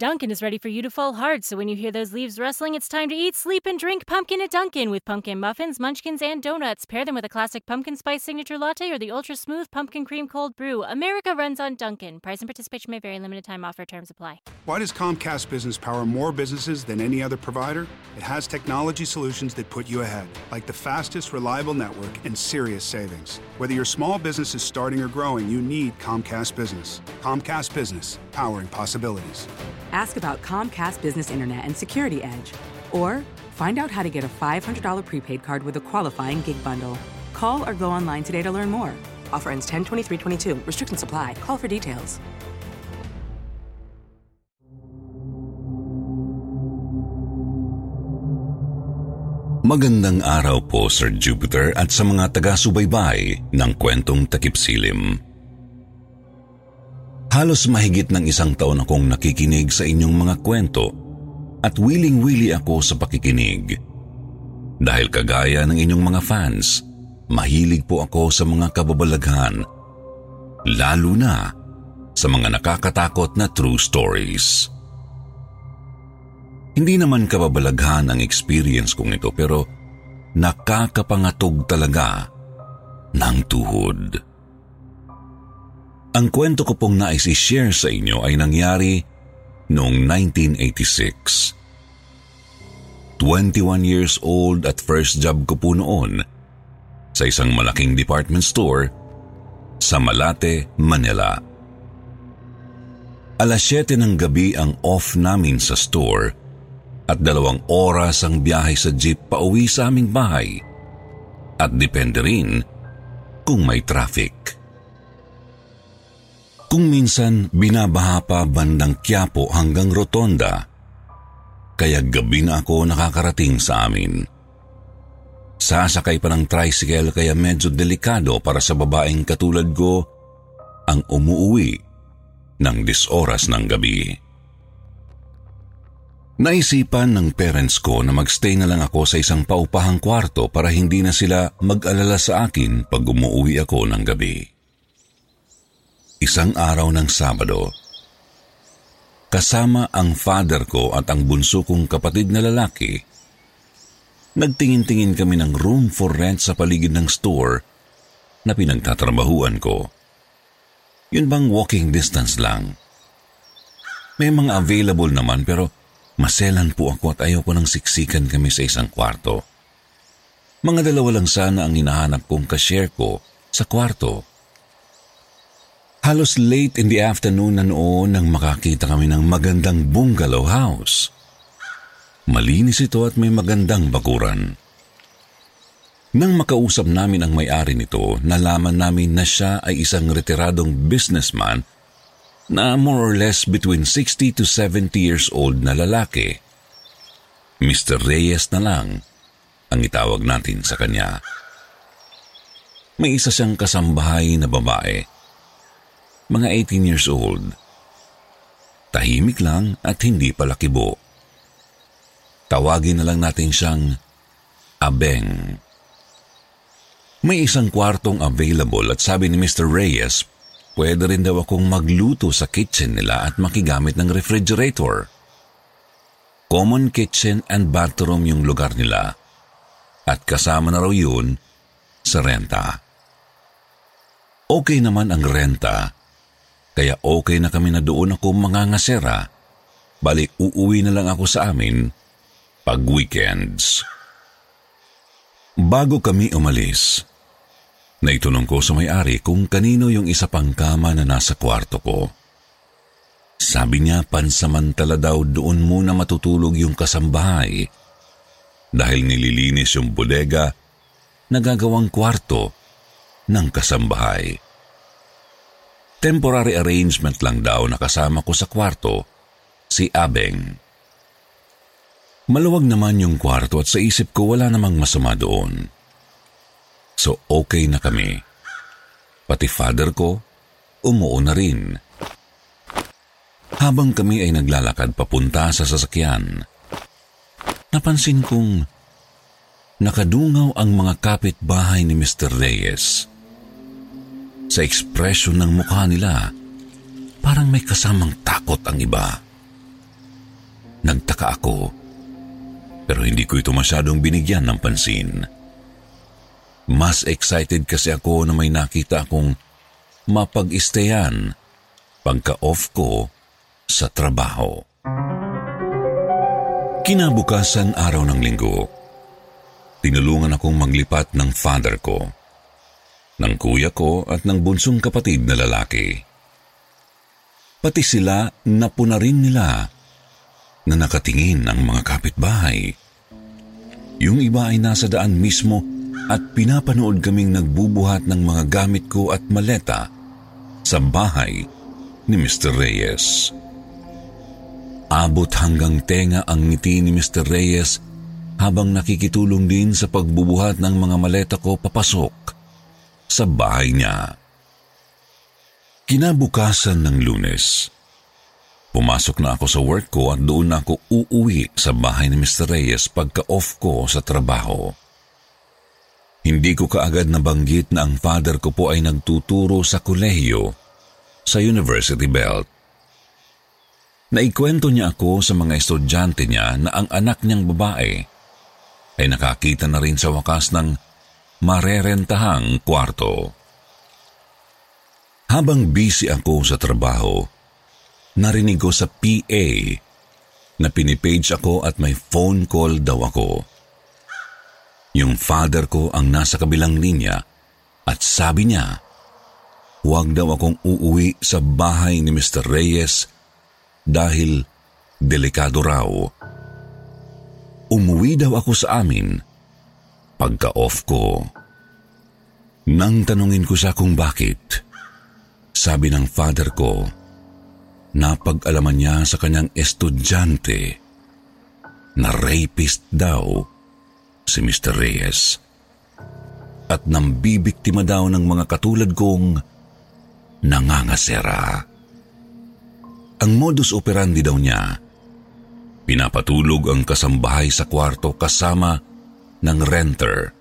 Dunkin' is ready for you to fall hard, so when you hear those leaves rustling, it's time to eat, sleep, and drink pumpkin at Dunkin' with pumpkin muffins, munchkins, and donuts. Pair them with a classic pumpkin spice signature latte or the ultra smooth pumpkin cream cold brew. America runs on Dunkin'. Price and participation may vary. Limited time offer. Terms apply. Why does Comcast Business power more businesses than any other provider? It has technology solutions that put you ahead, like the fastest, reliable network and serious savings. Whether your small business is starting or growing, you need Comcast Business. Comcast Business, powering possibilities. Ask about Comcast Business Internet and Security Edge, or find out how to get a $500 prepaid card with a qualifying gig bundle. Call or go online today to learn more. Offer ends 10 23 22. Restrictions apply. Call for details. Magandang araw po Sir Jupiter at sa mga taga-subaybay ng kwentong takip silim. Halos mahigit ng isang taon akong nakikinig sa inyong mga kwento at willing-willy ako sa pakikinig. Dahil kagaya ng inyong mga fans, mahilig po ako sa mga kababalaghan, lalo na sa mga nakakatakot na true stories. Hindi naman kababalaghan ang experience kong ito pero nakakapangatog talaga ng tuhod. Ang kwento ko pong nais i-share sa inyo ay nangyari noong 1986. 21 years old at first job ko po noon sa isang malaking department store sa Malate, Manila. Alas 7 ng gabi ang off namin sa store at dalawang oras ang biyahe sa jeep pauwi sa aming bahay at depende rin kung may traffic. Kung minsan binabaha pa bandang Quiapo hanggang Rotonda, kaya gabi na ako nakakarating sa amin. Sasakay pa ng tricycle kaya medyo delikado para sa babaeng katulad ko ang umuwi ng disoras ng gabi. Naisipan ng parents ko na magstay na lang ako sa isang paupahang kwarto para hindi na sila mag-alala sa akin pag umuwi ako ng gabi. Isang araw ng Sabado, kasama ang father ko at ang bunso kong kapatid na lalaki, nagtingin-tingin kami ng room for rent sa paligid ng store na pinagtatrabahuan ko. Yun bang walking distance lang? May mga available naman pero Maselan po ako at ayaw ko nang siksikan kami sa isang kwarto. Mga dalawa lang sana ang hinahanap kong kashare ko sa kwarto. Halos late in the afternoon na noon nang makakita kami ng magandang bungalow house. Malinis ito at may magandang bakuran. Nang makausap namin ang may-ari nito, nalaman namin na siya ay isang retiradong businessman na more or less between 60 to 70 years old na lalaki. Mr. Reyes na lang ang itawag natin sa kanya. May isa siyang kasambahay na babae. Mga 18 years old. Tahimik lang at hindi palakibo. Tawagin na lang natin siyang Abeng. May isang kwartong available at sabi ni Mr. Reyes Pwede rin daw akong magluto sa kitchen nila at makigamit ng refrigerator. Common kitchen and bathroom yung lugar nila. At kasama na raw yun sa renta. Okay naman ang renta, kaya okay na kami na doon ako mangangasera. Bali, uuwi na lang ako sa amin pag weekends. Bago kami umalis, Naitunong ko sa may-ari kung kanino yung isa pang kama na nasa kwarto ko. Sabi niya pansamantala daw doon muna matutulog yung kasambahay dahil nililinis yung bodega na gagawang kwarto ng kasambahay. Temporary arrangement lang daw na kasama ko sa kwarto, si Abeng. Maluwag naman yung kwarto at sa isip ko wala namang masama doon. So okay na kami. Pati father ko, umuo na rin. Habang kami ay naglalakad papunta sa sasakyan, napansin kong nakadungaw ang mga kapitbahay ni Mr. Reyes. Sa ekspresyon ng mukha nila, parang may kasamang takot ang iba. Nagtaka ako, pero hindi ko ito masyadong binigyan ng pansin. Mas excited kasi ako na may nakita akong mapag-istayan pagka-off ko sa trabaho. Kinabukasan araw ng linggo, tinulungan akong maglipat ng father ko, ng kuya ko at ng bunsong kapatid na lalaki. Pati sila napuna rin nila na nakatingin ang mga kapitbahay. Yung iba ay nasa daan mismo at pinapanood kaming nagbubuhat ng mga gamit ko at maleta sa bahay ni Mr. Reyes. Abot hanggang tenga ang ngiti ni Mr. Reyes habang nakikitulong din sa pagbubuhat ng mga maleta ko papasok sa bahay niya. Kinabukasan ng lunes, pumasok na ako sa work ko at doon na ako uuwi sa bahay ni Mr. Reyes pagka-off ko sa trabaho. Hindi ko kaagad nabanggit na ang father ko po ay nagtuturo sa kolehiyo sa University Belt. Naikwento niya ako sa mga estudyante niya na ang anak niyang babae ay nakakita na rin sa wakas ng marerentahang kwarto. Habang busy ako sa trabaho, narinig ko sa PA na pinipage ako at may phone call daw ako. Yung father ko ang nasa kabilang linya at sabi niya, huwag daw akong uuwi sa bahay ni Mr. Reyes dahil delikado raw. Umuwi daw ako sa amin pagka-off ko. Nang tanungin ko siya kung bakit, sabi ng father ko, napag-alaman niya sa kanyang estudyante na rapist daw si Mr. Reyes. At nang bibiktima daw ng mga katulad kong nangangasera. Ang modus operandi daw niya, pinapatulog ang kasambahay sa kwarto kasama ng renter.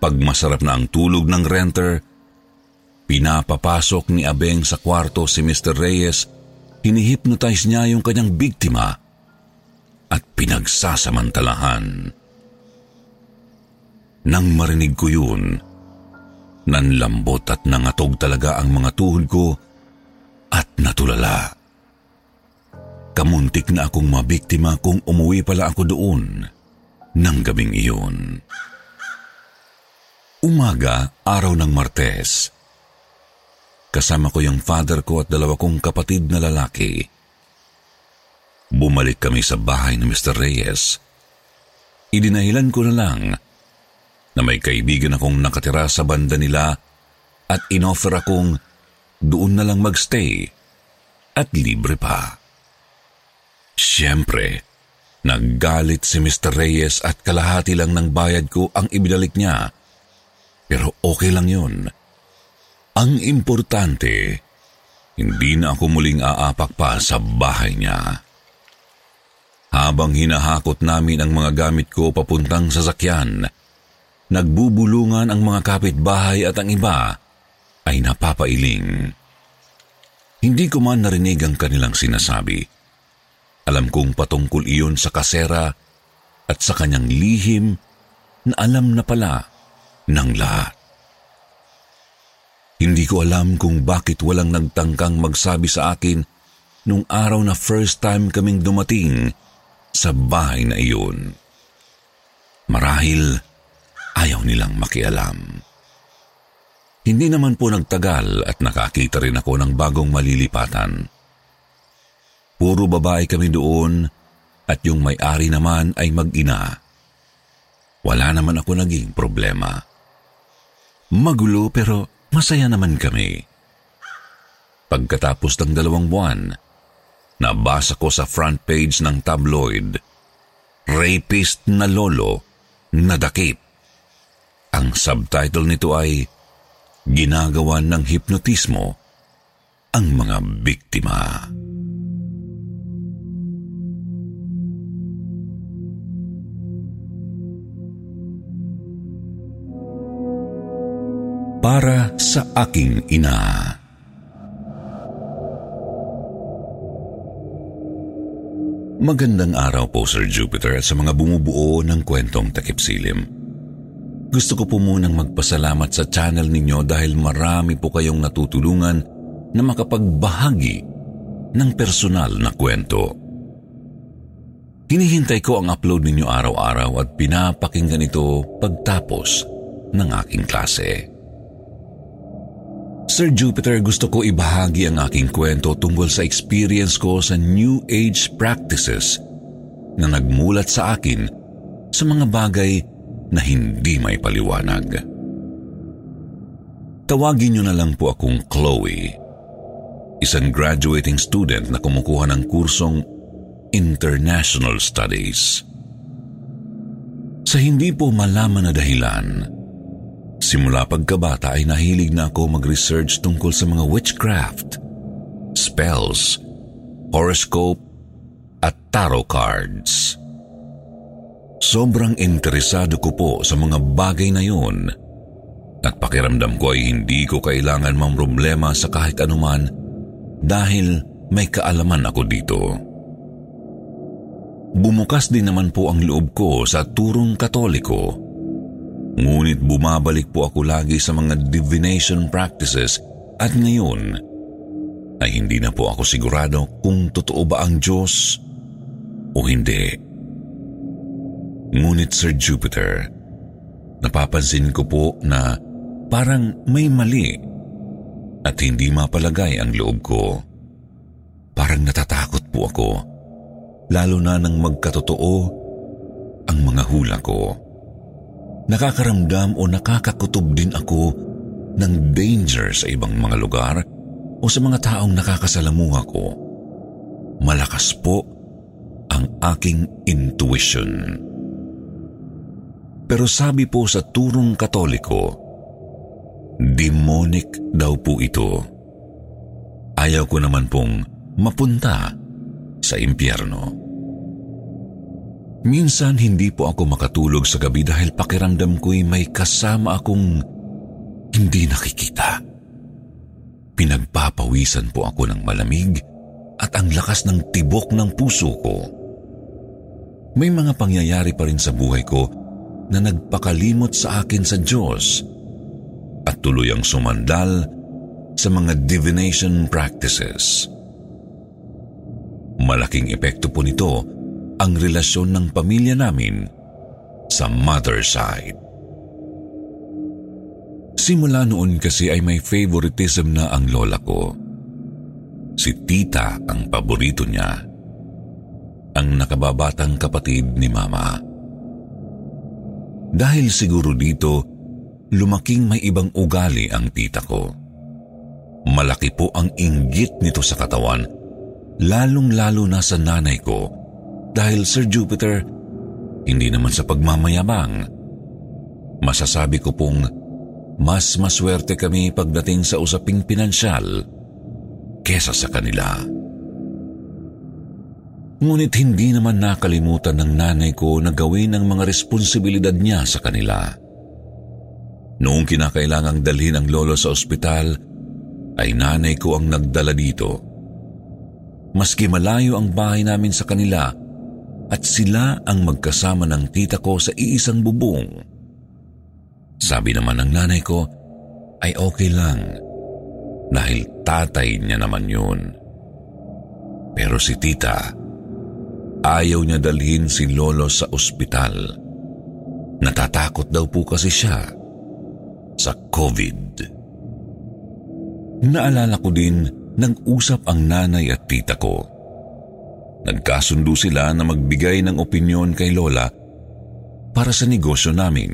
Pag masarap na ang tulog ng renter, pinapapasok ni Abeng sa kwarto si Mr. Reyes, hinihipnotize niya yung kanyang biktima at pinagsasamantalahan. Nang marinig ko yun, nanlambot at nangatog talaga ang mga tuhod ko at natulala. Kamuntik na akong mabiktima kung umuwi pala ako doon ng gabing iyon. Umaga, araw ng Martes. Kasama ko yung father ko at dalawa kong kapatid na lalaki. Bumalik kami sa bahay ni Mr. Reyes. Idinahilan ko na lang na may kaibigan akong nakatira sa banda nila at inoffer akong doon na lang magstay at libre pa. Siyempre, naggalit si Mr. Reyes at kalahati lang ng bayad ko ang ibinalik niya. Pero okay lang yun. Ang importante, hindi na ako muling aapak pa sa bahay niya. Habang hinahakot namin ang mga gamit ko papuntang sasakyan, nagbubulungan ang mga kapitbahay at ang iba ay napapailing. Hindi ko man narinig ang kanilang sinasabi. Alam kong patungkol iyon sa kasera at sa kanyang lihim na alam na pala ng lahat. Hindi ko alam kung bakit walang nagtangkang magsabi sa akin nung araw na first time kaming dumating sa bahay na iyon. Marahil ayaw nilang makialam. Hindi naman po nagtagal at nakakita rin ako ng bagong malilipatan. Puro babae kami doon at yung may-ari naman ay mag-ina. Wala naman ako naging problema. Magulo pero masaya naman kami. Pagkatapos ng dalawang buwan, nabasa ko sa front page ng tabloid, Rapist na lolo nadakip. Ang subtitle nito ay Ginagawa ng hipnotismo ang mga biktima. Para sa aking ina. Magandang araw po Sir Jupiter at sa mga bumubuo ng kwentong takip silim. Gusto ko po munang magpasalamat sa channel ninyo dahil marami po kayong natutulungan na makapagbahagi ng personal na kwento. Hinihintay ko ang upload ninyo araw-araw at pinapakinggan ito pagtapos ng aking klase. Sir Jupiter, gusto ko ibahagi ang aking kwento tungkol sa experience ko sa New Age practices na nagmulat sa akin sa mga bagay na hindi may paliwanag. Tawagin niyo na lang po akong Chloe, isang graduating student na kumukuha ng kursong International Studies. Sa hindi po malaman na dahilan, Simula pagkabata ay nahilig na ako mag-research tungkol sa mga witchcraft, spells, horoscope, at tarot cards. Sobrang interesado ko po sa mga bagay na yun at pakiramdam ko ay hindi ko kailangan mamroblema sa kahit anuman dahil may kaalaman ako dito. Bumukas din naman po ang loob ko sa turong katoliko Ngunit bumabalik po ako lagi sa mga divination practices at ngayon ay hindi na po ako sigurado kung totoo ba ang Diyos o hindi. Ngunit Sir Jupiter, napapansin ko po na parang may mali at hindi mapalagay ang loob ko. Parang natatakot po ako, lalo na nang magkatotoo ang mga hula ko nakakaramdam o nakakakutob din ako ng danger sa ibang mga lugar o sa mga taong nakakasalamuha ko. Malakas po ang aking intuition. Pero sabi po sa turong katoliko, demonic daw po ito. Ayaw ko naman pong mapunta sa impyerno. Minsan hindi po ako makatulog sa gabi dahil pakiramdam ko'y may kasama akong hindi nakikita. Pinagpapawisan po ako ng malamig at ang lakas ng tibok ng puso ko. May mga pangyayari pa rin sa buhay ko na nagpakalimot sa akin sa Diyos at tuluyang sumandal sa mga divination practices. Malaking epekto po nito ang relasyon ng pamilya namin sa mother side. Simula noon kasi ay may favoritism na ang lola ko. Si tita ang paborito niya. Ang nakababatang kapatid ni mama. Dahil siguro dito, lumaking may ibang ugali ang tita ko. Malaki po ang inggit nito sa katawan, lalong-lalo na sa nanay ko dahil Sir Jupiter, hindi naman sa pagmamayabang. Masasabi ko pong mas maswerte kami pagdating sa usaping pinansyal kesa sa kanila. Ngunit hindi naman nakalimutan ng nanay ko na gawin ang mga responsibilidad niya sa kanila. Noong kinakailangang dalhin ang lolo sa ospital, ay nanay ko ang nagdala dito. Maski malayo ang bahay namin sa kanila, at sila ang magkasama ng tita ko sa iisang bubong. Sabi naman ng nanay ko ay okay lang dahil tatay niya naman yun. Pero si tita, ayaw niya dalhin si lolo sa ospital. Natatakot daw po kasi siya sa COVID. Naalala ko din nag-usap ang nanay at tita ko Nagkasundo sila na magbigay ng opinyon kay Lola para sa negosyo namin.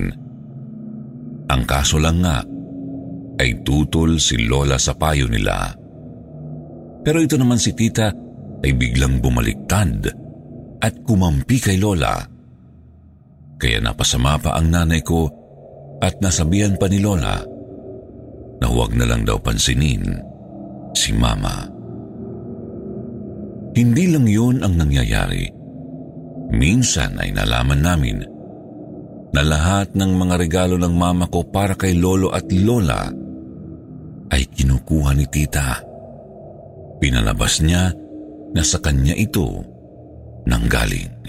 Ang kaso lang nga ay tutol si Lola sa payo nila. Pero ito naman si tita ay biglang bumaliktad at kumampi kay Lola. Kaya napasama pa ang nanay ko at nasabihan pa ni Lola na huwag na lang daw pansinin si Mama. Hindi lang yun ang nangyayari. Minsan ay nalaman namin na lahat ng mga regalo ng mama ko para kay Lolo at Lola ay kinukuha ni tita. Pinalabas niya na sa kanya ito nanggaling.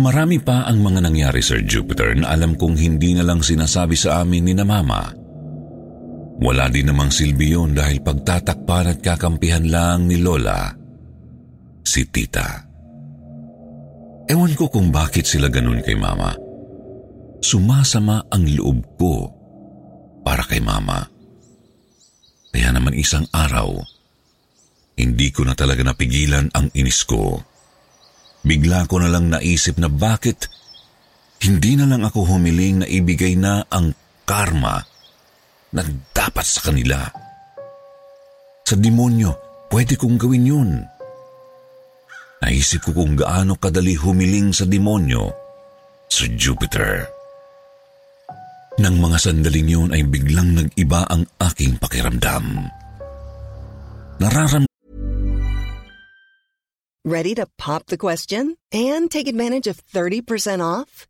Marami pa ang mga nangyari, Sir Jupiter, na alam kong hindi na lang sinasabi sa amin ni na mama. Wala din namang silbi yun dahil pagtatakpan at kakampihan lang ni Lola, si Tita. Ewan ko kung bakit sila ganun kay Mama. Sumasama ang loob ko para kay Mama. Kaya naman isang araw, hindi ko na talaga napigilan ang inis ko. Bigla ko na lang naisip na bakit hindi na lang ako humiling na ibigay na ang karma na dapat sa kanila. Sa demonyo, pwede kong gawin yun. Naisip ko kung gaano kadali humiling sa demonyo sa Jupiter. Nang mga sandaling yun ay biglang nag-iba ang aking pakiramdam. Nararam Ready to pop the question and take advantage of 30% off?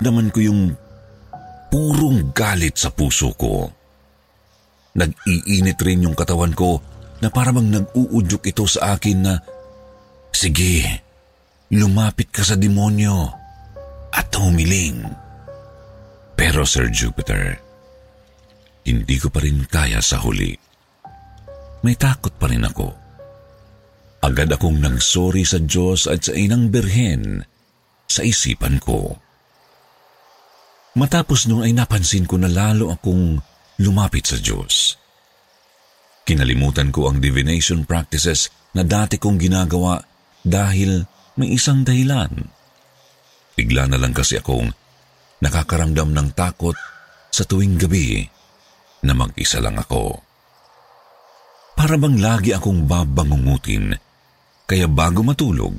Naman ko yung purong galit sa puso ko. Nag-iinit rin yung katawan ko na parang nag-uudyok ito sa akin na, Sige, lumapit ka sa demonyo at humiling. Pero Sir Jupiter, hindi ko pa rin kaya sa huli. May takot pa rin ako. Agad akong nagsorry sa Diyos at sa inang birhen sa isipan ko. Matapos noon ay napansin ko na lalo akong lumapit sa Diyos. Kinalimutan ko ang divination practices na dati kong ginagawa dahil may isang dahilan. Bigla na lang kasi akong nakakaramdam ng takot sa tuwing gabi na mag-isa lang ako. Para bang lagi akong babangungutin, kaya bago matulog,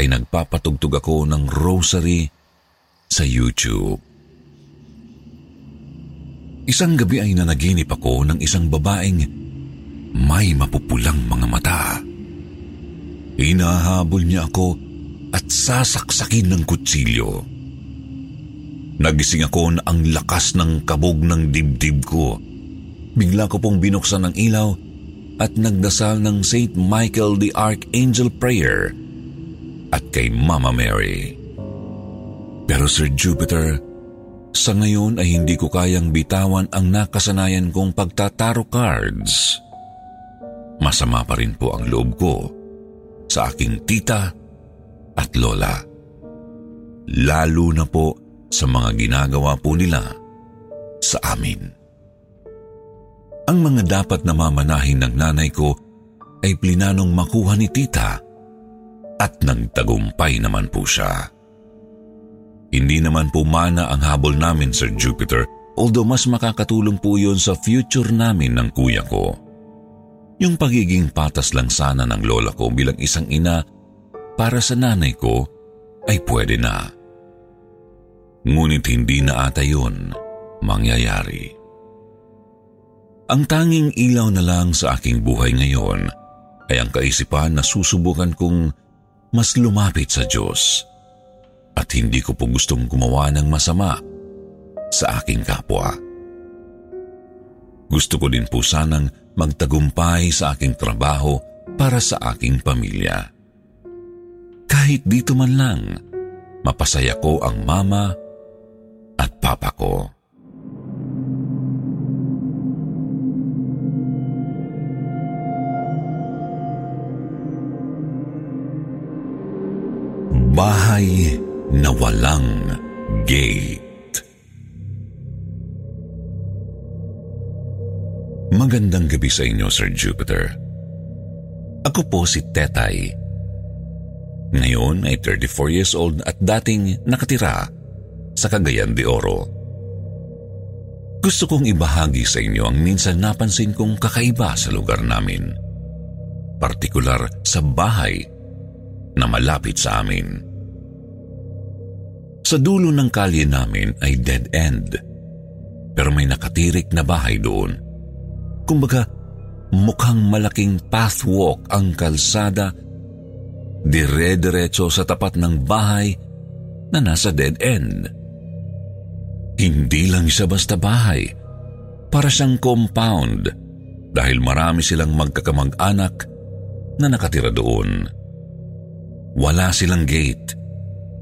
ay nagpapatugtog ako ng rosary sa YouTube. Isang gabi ay nanaginip ako ng isang babaeng may mapupulang mga mata. Hinahabol niya ako at sasaksakin ng kutsilyo. Nagising ako na ang lakas ng kabog ng dibdib ko. Bigla ko pong binuksan ng ilaw at nagdasal ng St. Michael the Archangel Prayer at kay Mama Mary. Pero Sir Jupiter, sa ngayon ay hindi ko kayang bitawan ang nakasanayan kong pagtataro cards. Masama pa rin po ang loob ko sa aking tita at lola. Lalo na po sa mga ginagawa po nila sa amin. Ang mga dapat na mamanahin ng nanay ko ay plinanong makuha ni tita at nagtagumpay naman po siya. Hindi naman po mana ang habol namin, Sir Jupiter, although mas makakatulong po yun sa future namin ng kuya ko. Yung pagiging patas lang sana ng lola ko bilang isang ina para sa nanay ko ay pwede na. Ngunit hindi na ata yun mangyayari. Ang tanging ilaw na lang sa aking buhay ngayon ay ang kaisipan na susubukan kong mas lumapit sa Diyos at hindi ko po gustong gumawa ng masama sa aking kapwa. Gusto ko din po sanang magtagumpay sa aking trabaho para sa aking pamilya. Kahit dito man lang, mapasaya ko ang mama at papa ko. Bahay na walang gate. Magandang gabi sa inyo, Sir Jupiter. Ako po si Tetay. Ngayon ay 34 years old at dating nakatira sa Cagayan de Oro. Gusto kong ibahagi sa inyo ang minsan napansin kong kakaiba sa lugar namin. Partikular sa bahay na malapit sa amin. Sa dulo ng kalye namin ay dead end. Pero may nakatirik na bahay doon. Kumbaga, mukhang malaking pathwalk ang kalsada dire-diretso sa tapat ng bahay na nasa dead end. Hindi lang siya basta bahay. Para siyang compound dahil marami silang magkakamag-anak na nakatira doon. Wala silang gate,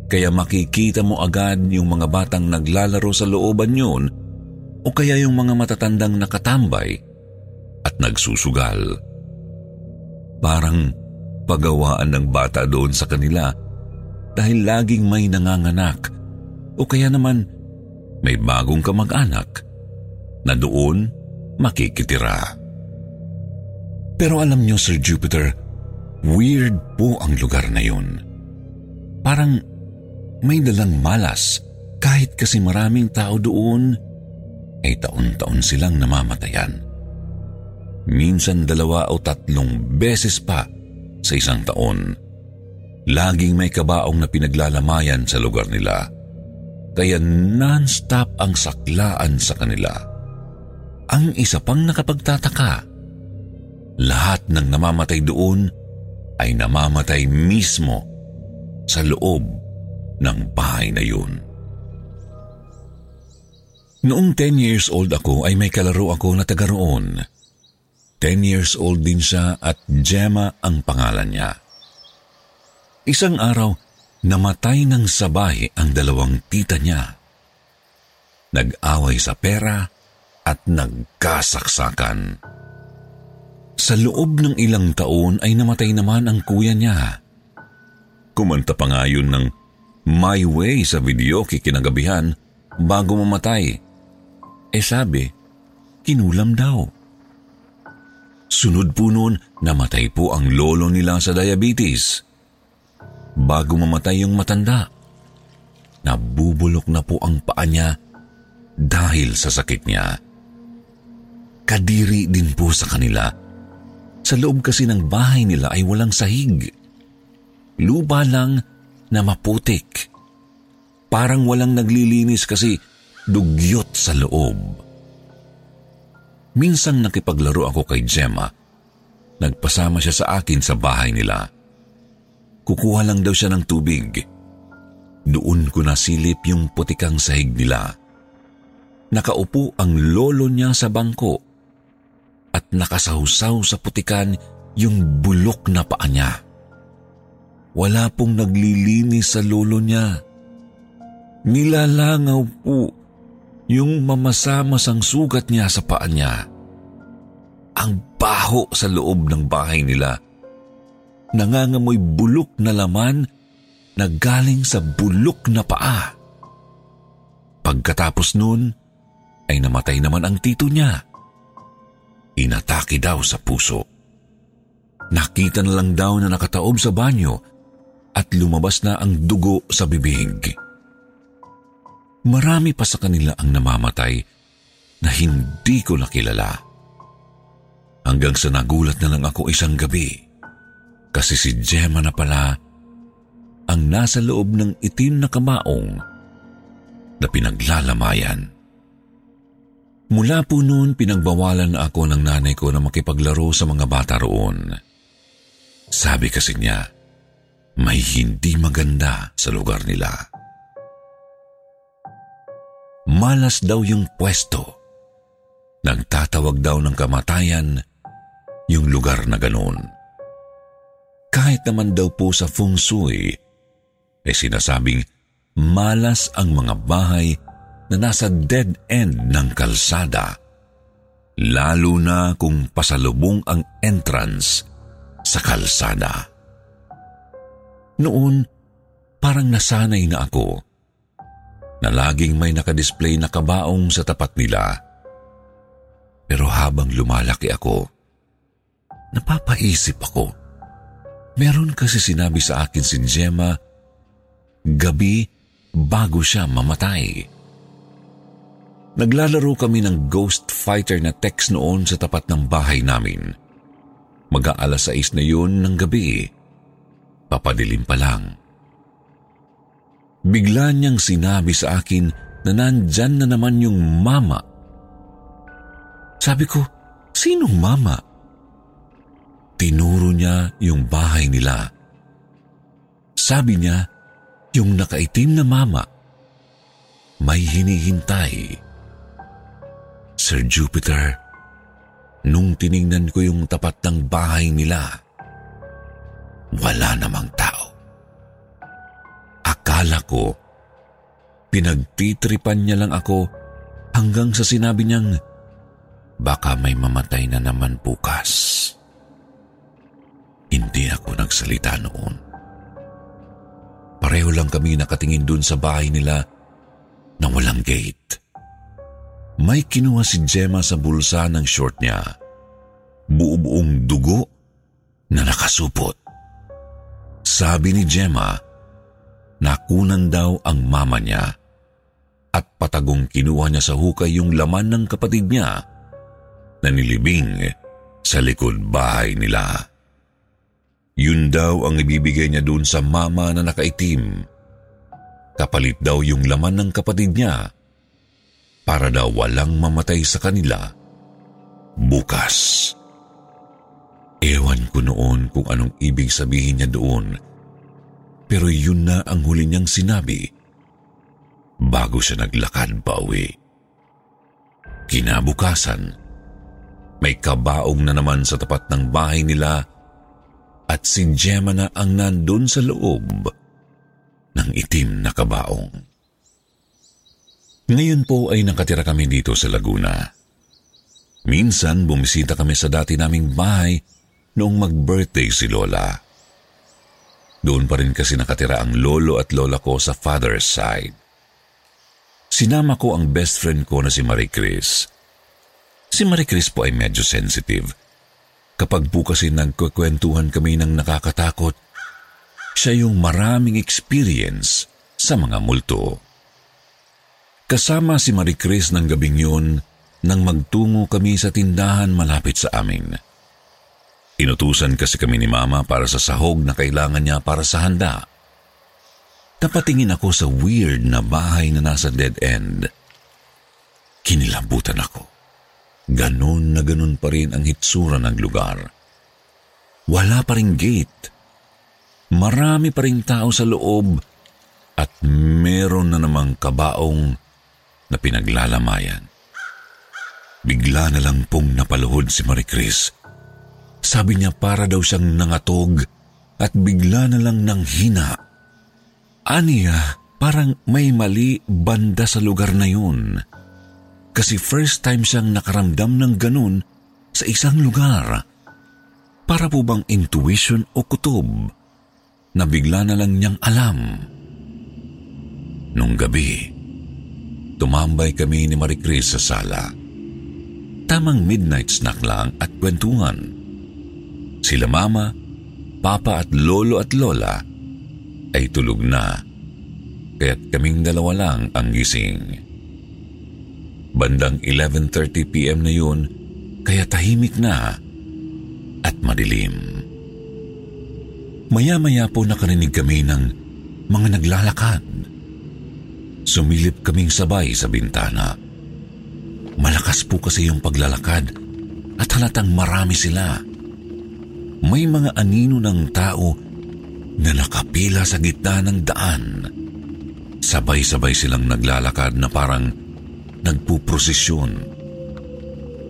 kaya makikita mo agad yung mga batang naglalaro sa looban yun o kaya yung mga matatandang nakatambay at nagsusugal. Parang pagawaan ng bata doon sa kanila dahil laging may nanganganak o kaya naman may bagong kamag-anak na doon makikitira. Pero alam niyo, Sir Jupiter, weird po ang lugar na yun. Parang may dalang malas kahit kasi maraming tao doon ay taon-taon silang namamatayan. Minsan dalawa o tatlong beses pa sa isang taon. Laging may kabaong na pinaglalamayan sa lugar nila kaya non-stop ang saklaan sa kanila. Ang isa pang nakapagtataka, lahat ng namamatay doon ay namamatay mismo sa loob ng bahay na yun. Noong 10 years old ako ay may kalaro ako na taga roon. 10 years old din siya at Gemma ang pangalan niya. Isang araw, namatay ng sabay ang dalawang tita niya. Nag-away sa pera at nagkasaksakan. Sa loob ng ilang taon ay namatay naman ang kuya niya. Kumanta pa nga yun ng My Way sa video kikinagabihan bago mamatay. Eh sabi, kinulam daw. Sunod po noon, namatay po ang lolo nila sa diabetes bago mamatay yung matanda. Nabubulok na po ang paa niya dahil sa sakit niya. Kadiri din po sa kanila. Sa loob kasi ng bahay nila ay walang sahig. Lupa lang na maputik. Parang walang naglilinis kasi dugyot sa loob. Minsang nakipaglaro ako kay Gemma. Nagpasama siya sa akin sa bahay nila. Kukuha lang daw siya ng tubig. Doon ko nasilip yung putikang sahig nila. Nakaupo ang lolo niya sa bangko at nakasahusaw sa putikan yung bulok na paa niya. Wala pong naglilinis sa lolo niya. Nilalangaw po yung mamasamasang sugat niya sa paa niya. Ang baho sa loob ng bahay nila nangangamoy bulok na laman na galing sa bulok na paa. Pagkatapos nun, ay namatay naman ang tito niya. Inatake daw sa puso. Nakita na lang daw na nakataob sa banyo at lumabas na ang dugo sa bibig. Marami pa sa kanila ang namamatay na hindi ko nakilala. Hanggang sa nagulat na lang ako isang gabi kasi si Gemma na pala ang nasa loob ng itim na kamaong na pinaglalamayan. Mula po noon, pinagbawalan na ako ng nanay ko na makipaglaro sa mga bata roon. Sabi kasi niya, may hindi maganda sa lugar nila. Malas daw yung pwesto. Nagtatawag daw ng kamatayan yung lugar na ganoon. Kahit naman daw po sa feng shui, ay sinasabing malas ang mga bahay na nasa dead end ng kalsada, lalo na kung pasalubong ang entrance sa kalsada. Noon, parang nasanay na ako na laging may nakadisplay na kabaong sa tapat nila. Pero habang lumalaki ako, napapaisip ako. Meron kasi sinabi sa akin si Gemma, gabi bago siya mamatay. Naglalaro kami ng Ghost Fighter na text noon sa tapat ng bahay namin. Mag-aalas 6 na yun ng gabi. Papadilim pa lang. Bigla niyang sinabi sa akin na nandyan na naman yung mama. Sabi ko, sinong mama? Tinuro niya yung bahay nila. Sabi niya, yung nakaitim na mama, may hinihintay. Sir Jupiter, nung tiningnan ko yung tapat ng bahay nila, wala namang tao. Akala ko, pinagtitripan niya lang ako hanggang sa sinabi niyang, baka may mamatay na naman bukas. Hindi ako nagsalita noon. Pareho lang kami nakatingin dun sa bahay nila na walang gate. May kinuha si Gemma sa bulsa ng short niya. Buo-buong dugo na nakasupot. Sabi ni Gemma, nakunan daw ang mama niya at patagong kinuha niya sa hukay yung laman ng kapatid niya na nilibing sa likod bahay nila. Yun daw ang ibibigay niya doon sa mama na nakaitim. Kapalit daw yung laman ng kapatid niya para daw walang mamatay sa kanila bukas. Ewan ko noon kung anong ibig sabihin niya doon, pero yun na ang huli niyang sinabi bago siya naglakad pa uwi. Kinabukasan, may kabaong na naman sa tapat ng bahay nila at si Gemma na ang nandun sa loob ng itim na kabaong. Ngayon po ay nakatira kami dito sa Laguna. Minsan bumisita kami sa dati naming bahay noong mag-birthday si Lola. Doon pa rin kasi nakatira ang lolo at lola ko sa father's side. Sinama ko ang best friend ko na si Marie Chris. Si Marie Chris po ay medyo sensitive. Kapag po kasi nagkukwentuhan kami ng nakakatakot, siya yung maraming experience sa mga multo. Kasama si Marie Chris ng gabing yun nang magtungo kami sa tindahan malapit sa amin. Inutusan kasi kami ni Mama para sa sahog na kailangan niya para sa handa. Napatingin ako sa weird na bahay na nasa dead end. Kinilabutan ako. Ganon na ganon pa rin ang hitsura ng lugar. Wala pa ring gate. Marami pa ring tao sa loob at meron na namang kabaong na pinaglalamayan. Bigla na lang pong napaluhod si Marie Chris. Sabi niya para daw siyang nangatog at bigla na lang nang hina. Aniya, parang may mali banda sa lugar na yun. Kasi first time siyang nakaramdam ng ganun sa isang lugar. Para po bang intuition o kutob na bigla na lang niyang alam. Nung gabi, tumambay kami ni Marie Chris sa sala. Tamang midnight snack lang at kwentuhan. Sila mama, papa at lolo at lola ay tulog na, kaya't kaming dalawa lang ang gising. Bandang 11.30pm na yun, kaya tahimik na at madilim. Maya-maya po nakarinig kami ng mga naglalakad. Sumilip kaming sabay sa bintana. Malakas po kasi yung paglalakad at halatang marami sila. May mga anino ng tao na nakapila sa gitna ng daan. Sabay-sabay silang naglalakad na parang nagpuprosesyon.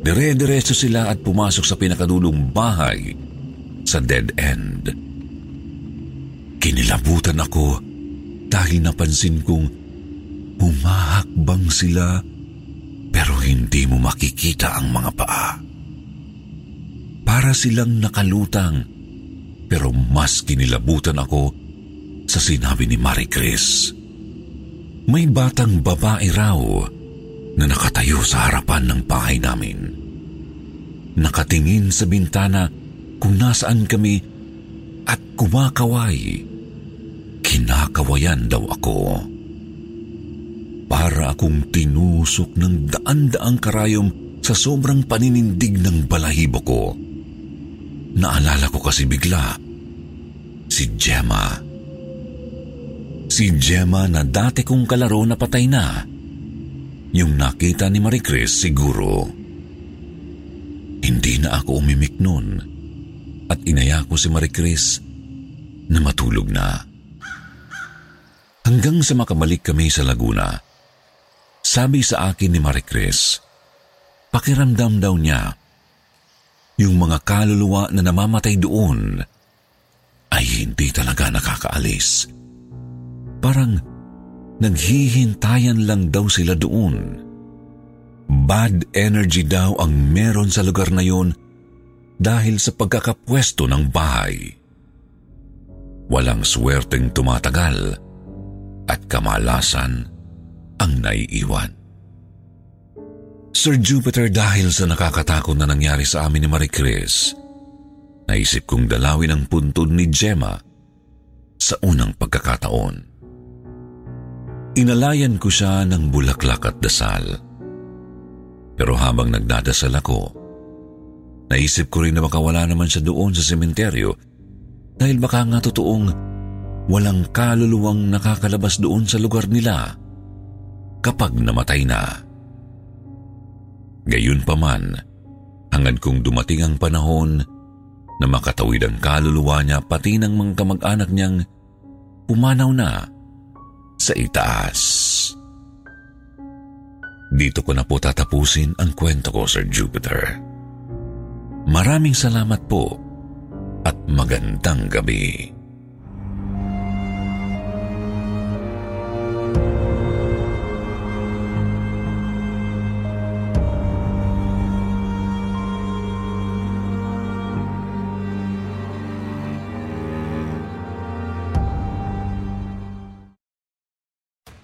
Dire-diretso sila at pumasok sa pinakadulong bahay sa dead end. Kinilabutan ako dahil napansin kong humahakbang sila pero hindi mo makikita ang mga paa. Para silang nakalutang pero mas kinilabutan ako sa sinabi ni Marie Chris. May batang babae raw na nakatayo sa harapan ng bahay namin. Nakatingin sa bintana kung nasaan kami at kumakaway. Kinakawayan daw ako. Para akong tinusok ng daan-daang karayom sa sobrang paninindig ng balahibo ko. Naalala ko kasi bigla si Gemma. Si Gemma na dati kong kalaro na patay na. Yung nakita ni Marie Chris siguro. Hindi na ako umimik noon at inaya ko si Marie Chris na matulog na. Hanggang sa makabalik kami sa Laguna, sabi sa akin ni Marie Chris, pakiramdam daw niya yung mga kaluluwa na namamatay doon ay hindi talaga nakakaalis. Parang naghihintayan lang daw sila doon. Bad energy daw ang meron sa lugar na yun dahil sa pagkakapwesto ng bahay. Walang swerteng tumatagal at kamalasan ang naiiwan. Sir Jupiter dahil sa nakakatakot na nangyari sa amin ni Marie Chris, naisip kong dalawin ang puntod ni Gemma sa unang pagkakataon. Inalayan ko siya ng bulaklak at dasal. Pero habang nagdadasal ako, naisip ko rin na baka wala naman siya doon sa sementeryo dahil baka nga totoong walang kaluluwang nakakalabas doon sa lugar nila kapag namatay na. Gayun pa man, hangad kong dumating ang panahon na makatawid ang kaluluwa niya pati ng mga kamag-anak niyang pumanaw na sa itaas. Dito ko na po tatapusin ang kwento ko, Sir Jupiter. Maraming salamat po at magandang gabi.